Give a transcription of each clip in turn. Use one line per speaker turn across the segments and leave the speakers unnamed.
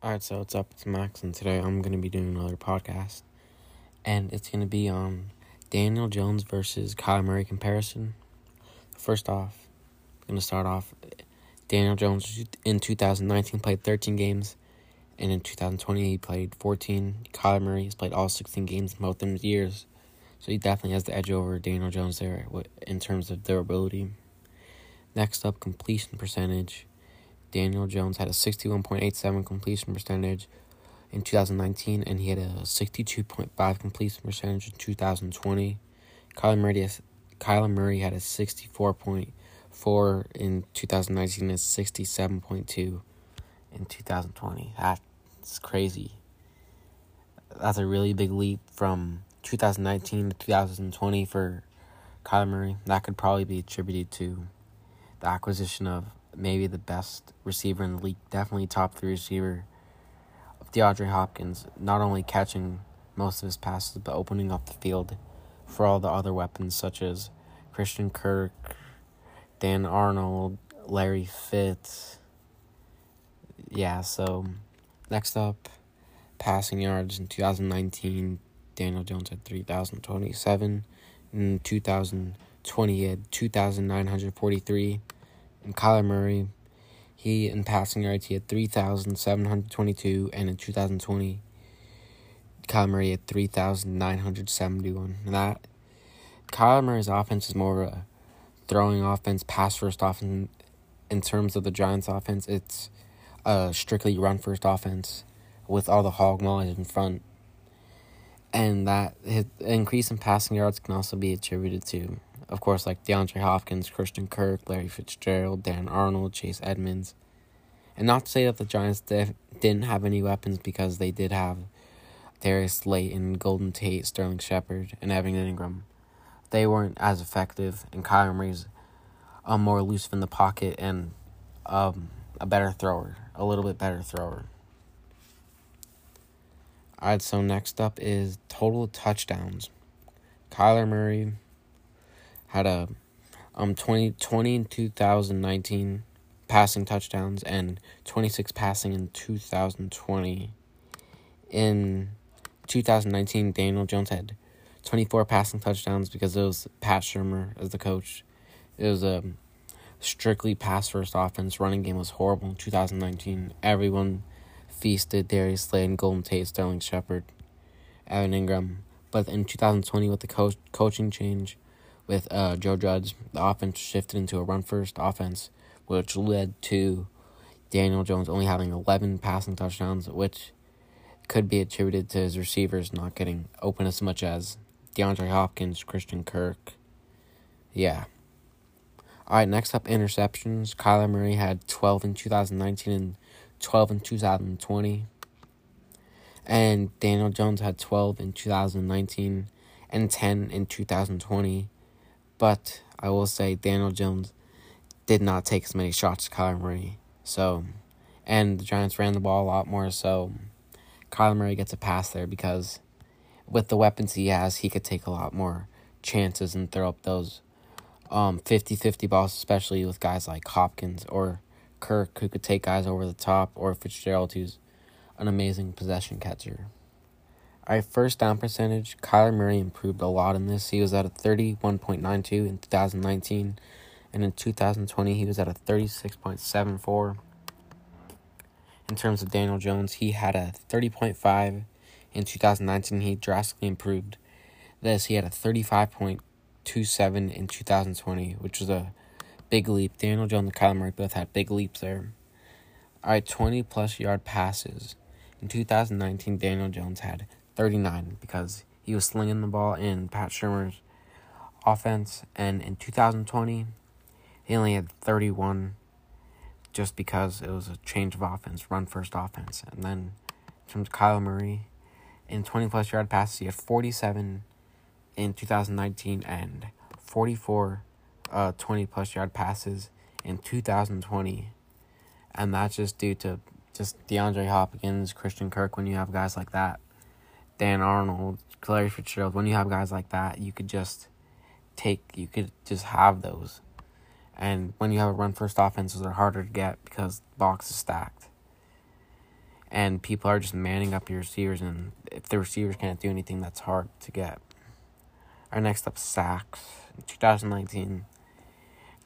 Alright, so what's up? It's Max, and today I'm going to be doing another podcast. And it's going to be on Daniel Jones versus Kyler Murray comparison. First off, I'm going to start off. Daniel Jones in 2019 played 13 games, and in 2020 he played 14. Kyler Murray has played all 16 games in both those years, so he definitely has the edge over Daniel Jones there in terms of durability. Next up, completion percentage. Daniel Jones had a 61.87 completion percentage in 2019, and he had a 62.5 completion percentage in 2020. Kyler Murray, Kyler Murray had a 64.4 in 2019 and 67.2 in 2020. That's crazy. That's a really big leap from 2019 to 2020 for Kyler Murray. That could probably be attributed to the acquisition of maybe the best receiver in the league, definitely top three receiver of DeAndre Hopkins, not only catching most of his passes, but opening up the field for all the other weapons such as Christian Kirk, Dan Arnold, Larry Fitz. Yeah, so next up, passing yards in 2019, Daniel Jones had 3,027. In 2020, he had 2,943 and Kyler Murray, he in passing yards he had three thousand seven hundred twenty two, and in two thousand twenty, Kyler Murray had three thousand nine hundred seventy one. And that Kyler Murray's offense is more of a throwing offense, pass first offense. In terms of the Giants' offense, it's a strictly run first offense with all the hog knowledge in front. And that his increase in passing yards can also be attributed to of course, like DeAndre Hopkins, Christian Kirk, Larry Fitzgerald, Dan Arnold, Chase Edmonds. And not to say that the Giants didn't have any weapons because they did have Darius Slayton, Golden Tate, Sterling Shepard, and Evan Engram. They weren't as effective, and Kyler Murray's um, more elusive in the pocket and um, a better thrower, a little bit better thrower. Alright, so next up is total touchdowns. Kyler Murray had a um 20, 20 in 2019 passing touchdowns and 26 passing in 2020. In 2019, Daniel Jones had 24 passing touchdowns because it was Pat Shurmur as the coach. It was a strictly pass first offense. Running game was horrible in 2019. Everyone feasted Darius Slade, Golden Tate, Sterling Shepard, Evan Engram. But in 2020, with the coach coaching change, with uh, Joe Judge, the offense shifted into a run first offense, which led to Daniel Jones only having 11 passing touchdowns, which could be attributed to his receivers not getting open as much as DeAndre Hopkins, Christian Kirk. Yeah. All right, next up interceptions. Kyler Murray had 12 in 2019 and 12 in 2020. And Daniel Jones had 12 in 2019 and 10 in 2020. But I will say Daniel Jones did not take as many shots as Kyler Murray. So, and the Giants ran the ball a lot more. So, Kyler Murray gets a pass there because with the weapons he has, he could take a lot more chances and throw up those um 50-50 balls, especially with guys like Hopkins or Kirk, who could take guys over the top, or Fitzgerald, who's an amazing possession catcher. Our first down percentage, Kyler Murray improved a lot in this. He was at a 31.92 in 2019, and in 2020, he was at a 36.74. In terms of Daniel Jones, he had a 30.5 in 2019. He drastically improved this. He had a 35.27 in 2020, which was a big leap. Daniel Jones and Kyler Murray both had big leaps there. All right, 20 plus yard passes. In 2019, Daniel Jones had 39 because he was slinging the ball in Pat Shurmur's offense. And in 2020, he only had 31 just because it was a change of offense, run first offense. And then in terms of Kyler Murray, in 20 plus yard passes, he had 47 in 2019 and 44 uh, 20 plus yard passes in 2020. And that's just due to just DeAndre Hopkins, Christian Kirk, when you have guys like that. Dan Arnold, Larry Fitzgerald, when you have guys like that, you could just take, you could just have those. And when you have a run first offenses, they're harder to get because the box is stacked. and people are just manning up your receivers, and if the receivers can't do anything, that's hard to get. Our next up, sacks. In 2019,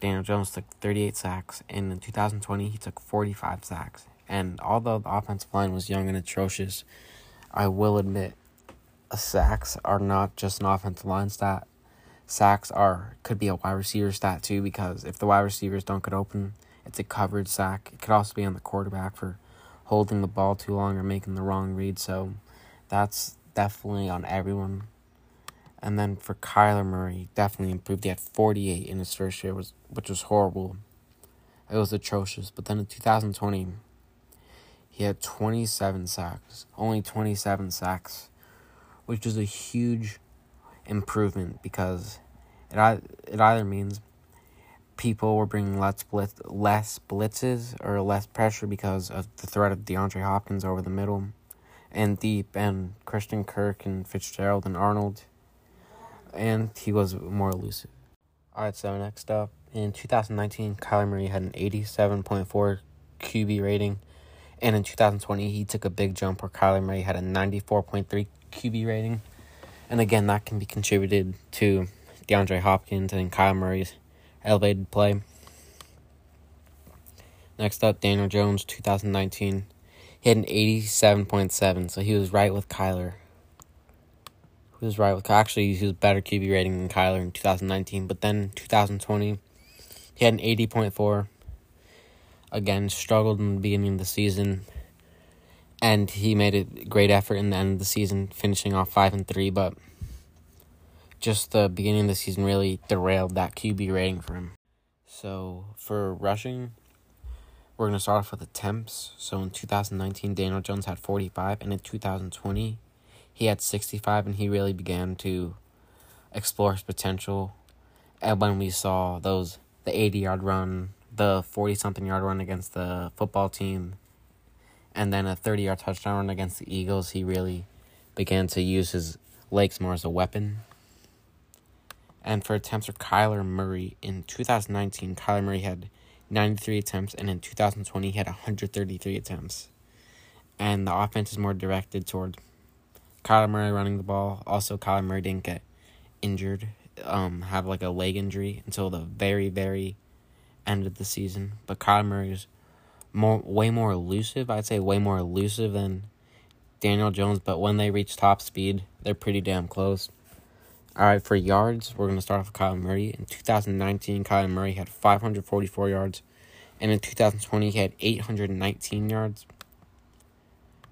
Daniel Jones took 38 sacks, and in 2020, he took 45 sacks. And although the offensive line was young and atrocious, I will admit, sacks are not just an offensive line stat. Sacks are could be a wide receiver stat too because if the wide receivers don't get open, it's a coverage sack. It could also be on the quarterback for holding the ball too long or making the wrong read. So that's definitely on everyone. And then for Kyler Murray, definitely improved. He had 48 in his first year, was which was horrible. It was atrocious. But then in 2020, he had 27 sacks. Only 27 sacks, which is a huge improvement because it it either means people were bringing less blitz, less blitzes or less pressure because of the threat of DeAndre Hopkins over the middle and deep and Christian Kirk and Fitzgerald and Arnold. And he was more elusive. Alright, so next up, in 2019, Kyler Murray had an 87.4 QB rating. And in 2020, he took a big jump where Kyler Murray had a 94.3 QB rating. And again, that can be contributed to DeAndre Hopkins and Kyle Murray's elevated play. Next up, Daniel Jones, 2019. He had an 87.7, so he was right with Kyler. He was right with actually he was better QB rating than Kyler in 2019, but then 2020, he had an 80.4. Again, struggled in the beginning of the season, and he made a great effort in the end of the season, finishing off five and three. But just the beginning of the season really derailed that QB rating for him. So for rushing, we're to start off with attempts. So in 2019, Daniel Jones had 45, and in 2020, he had 65, and he really began to explore his potential. And when we saw those, the 80 yard run, the 40 something yard run against the football team, and then a 30 yard touchdown run against the Eagles, he really began to use his legs more as a weapon. And for attempts for Kyler Murray in 2019, Kyler Murray had 93 attempts, and in 2020, he had 133 attempts. And the offense is more directed toward Kyler Murray running the ball. Also, Kyler Murray didn't get injured, um, have like a leg injury until the very, very end of the season. But Kyler Murray is more, way more elusive. I'd say way more elusive than Daniel Jones. But when they reach top speed, they're pretty damn close. All right, for yards, we're going to start off with Kyle Murray. In 2019, Kyle Murray had 544 yards, and in 2020, he had 819 yards.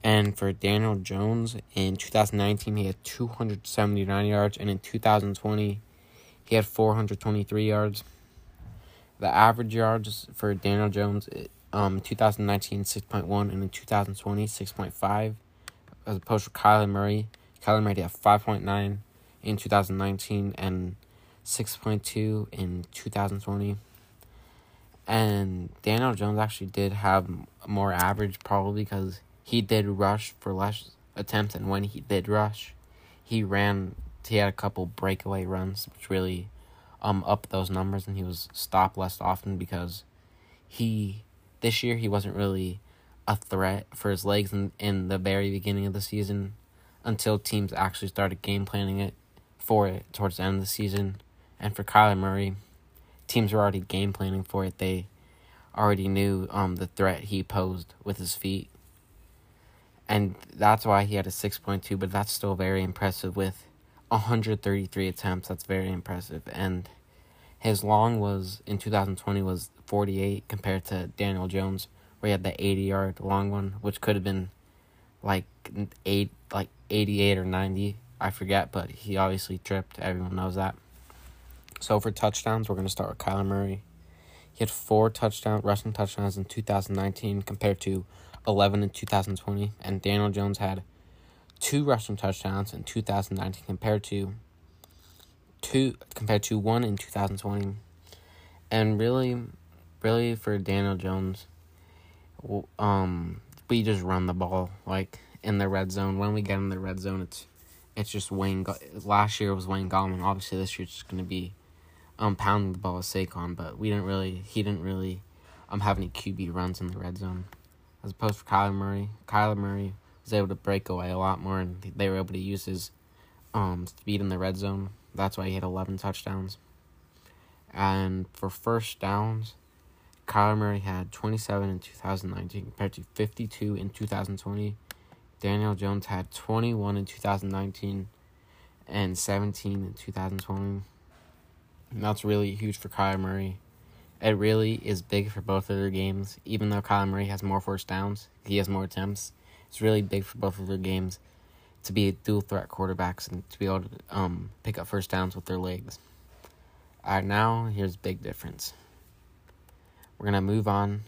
And for Daniel Jones, in 2019, he had 279 yards, and in 2020, he had 423 yards. The average yards for Daniel Jones, um, 2019 6.1, and in 2020 6.5, as opposed to Kyler Murray. Kyler Murray had 5.9 in 2019 and 6.2 in 2020. And Daniel Jones actually did have more average probably because he did rush for less attempts and when he did rush, he ran he had a couple breakaway runs which really um up those numbers and he was stopped less often because he this year he wasn't really a threat for his legs in, in the very beginning of the season until teams actually started game planning it for it towards the end of the season. And for Kyler Murray, teams were already game planning for it. They already knew um the threat he posed with his feet. And that's why he had a 6.2, but that's still very impressive with 133 attempts. That's very impressive. And his long was in 2020 was 48 compared to Daniel Jones where he had the 80 yard long one, which could have been like eight like 88 or 90 I forget, but he obviously tripped. Everyone knows that. So for touchdowns, we're going to start with Kyler Murray. He had four touchdown rushing touchdowns in 2019 compared to 11 in 2020, and Daniel Jones had two rushing touchdowns in 2019 compared to two compared to one in 2020. And really, really for Daniel Jones, um, we just run the ball like in the red zone. When we get in the red zone, it's it's just Wayne. Last year was Wayne Gallman. Obviously, this year it's just going to be um pounding the ball with Saquon. But we didn't really. He didn't really um have any QB runs in the red zone. as opposed to Kyler Murray. Kyler Murray was able to break away a lot more, and they were able to use his um, speed in the red zone. That's why he had 11 touchdowns. And for first downs, Kyler Murray had 27 in 2019 compared to 52 in 2020. Daniel Jones had 21 in 2019 and 17 in 2020. And that's really huge for Kyler Murray. It really is big for both of their games. Even though Kyler Murray has more first downs, he has more attempts. It's really big for both of their games to be dual threat quarterbacks and to be able to um, pick up first downs with their legs. All right, now here's big difference. We're gonna move on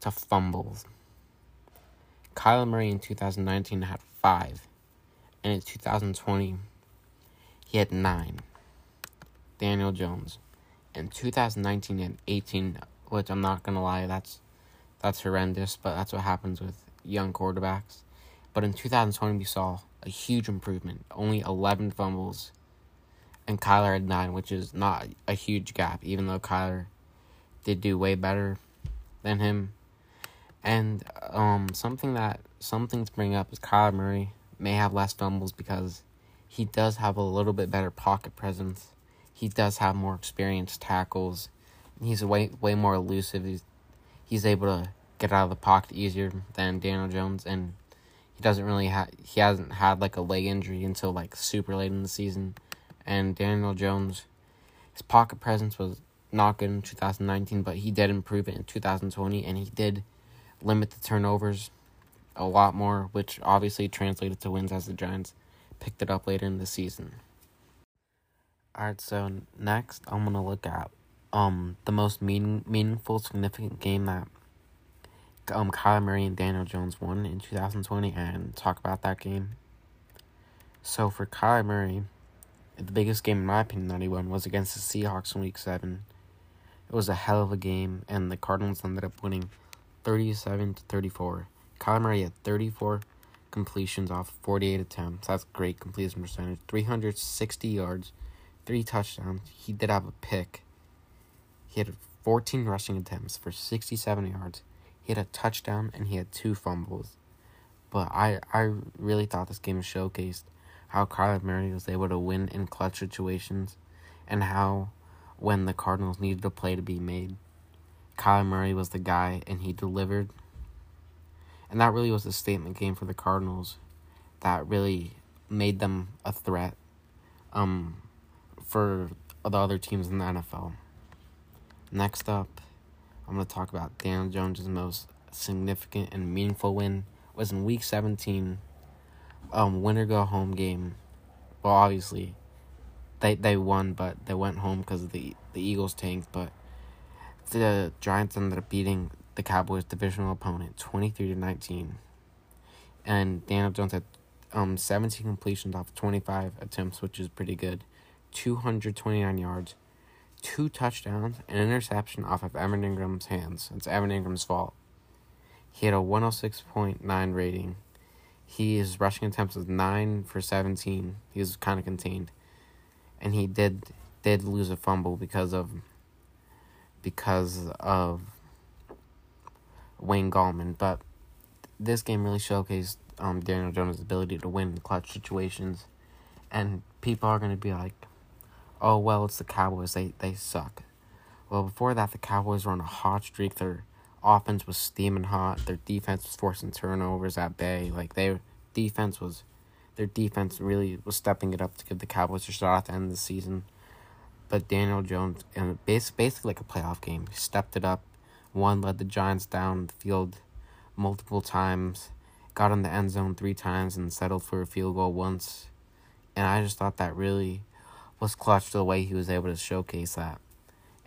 to fumbles. Kyler Murray in 2019 had five, and in 2020 he had nine. Daniel Jones in 2019 and 18, which I'm not gonna lie, that's that's horrendous, but that's what happens with young quarterbacks. But in 2020, we saw a huge improvement. Only 11 fumbles, and Kyler had nine, which is not a huge gap, even though Kyler did do way better than him. And um, something that something to bring up is Kyler Murray may have less fumbles because he does have a little bit better pocket presence. He does have more experienced tackles. He's way way more elusive. He's he's able to get out of the pocket easier than Daniel Jones, and doesn't really have he hasn't had like a leg injury until like super late in the season. And Daniel Jones, his pocket presence was not good in 2019, but he did improve it in 2020, and he did limit the turnovers a lot more, which obviously translated to wins as the Giants picked it up later in the season. Alright, so next I'm gonna look at um the most meaning meaningful, significant game that um Kyler Murray and Daniel Jones won in 2020 and talk about that game. So for Kyler Murray, the biggest game in my opinion that he won was against the Seahawks in week seven. It was a hell of a game and the Cardinals ended up winning thirty seven to thirty four. Kyler Murray had thirty four completions off 48 attempts. That's great completion percentage. 360 yards, three touchdowns. He did have a pick. He had 14 rushing attempts for 67 yards. He had a touchdown and he had two fumbles. But I, I really thought this game showcased how Kyler Murray was able to win in clutch situations and how when the Cardinals needed a play to be made, Kyler Murray was the guy and he delivered. And that really was a statement game for the Cardinals that really made them a threat um, for the other teams in the NFL. Next up, I'm going to talk about Daniel Jones' most significant and meaningful win it was in Week 17, um, winner go home game. Well, obviously, they they won, but they went home because the the Eagles tanked. But the Giants ended up beating the Cowboys' divisional opponent, twenty three to nineteen. And Daniel Jones had um seventeen completions off twenty five attempts, which is pretty good. Two hundred twenty nine yards, two touchdowns, an interception off of Evan Engram's hands. It's Evan Engram's fault. He had a 106.9 rating. He his rushing attempts was nine for seventeen. He was kind of contained, and he did did lose a fumble because of because of Wayne Gallman. But this game really showcased um, Daniel Jones' ability to win clutch situations, and people are going to be like, "Oh well, it's the Cowboys. They they suck." Well, before that, the Cowboys were on a hot streak. Their offense was steaming hot. Their defense was forcing turnovers at bay. Like their defense was, their defense really was stepping it up to give the Cowboys a shot at the end of the season. But Daniel Jones, and basically like a playoff game, stepped it up. One led the Giants down the field multiple times, got in the end zone three times, and settled for a field goal once. And I just thought that really was clutch the way he was able to showcase that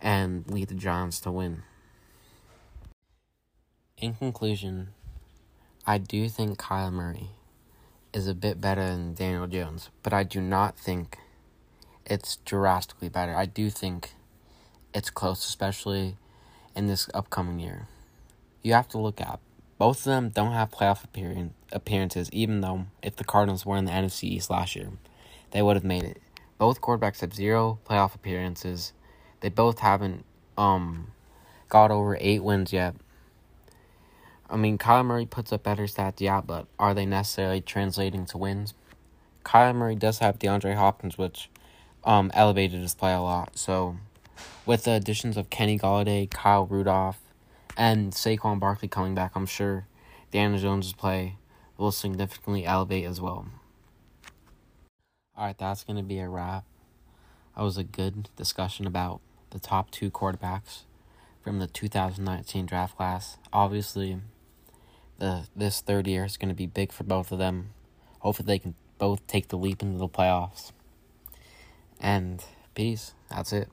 and lead the Giants to win. In conclusion, I do think Kyle Murray is a bit better than Daniel Jones, but I do not think it's drastically better. I do think it's close, especially in this upcoming year. You have to look at both of them don't have playoff appearance, appearances, even though if the Cardinals were in the NFC East last year, they would have made it. Both quarterbacks have zero playoff appearances. They both haven't um got over eight wins yet. I mean, Kyler Murray puts up better stats, yeah, but are they necessarily translating to wins? Kyler Murray does have DeAndre Hopkins, which um, elevated his play a lot. So, with the additions of Kenny Golladay, Kyle Rudolph, and Saquon Barkley coming back, I'm sure Daniel Jones' play will significantly elevate as well. Alright, that's going to be a wrap. That was a good discussion about the top two quarterbacks from the 2019 draft class. Obviously, the this third year is going to be big for both of them. Hopefully, they can both take the leap into the playoffs. And peace. That's it.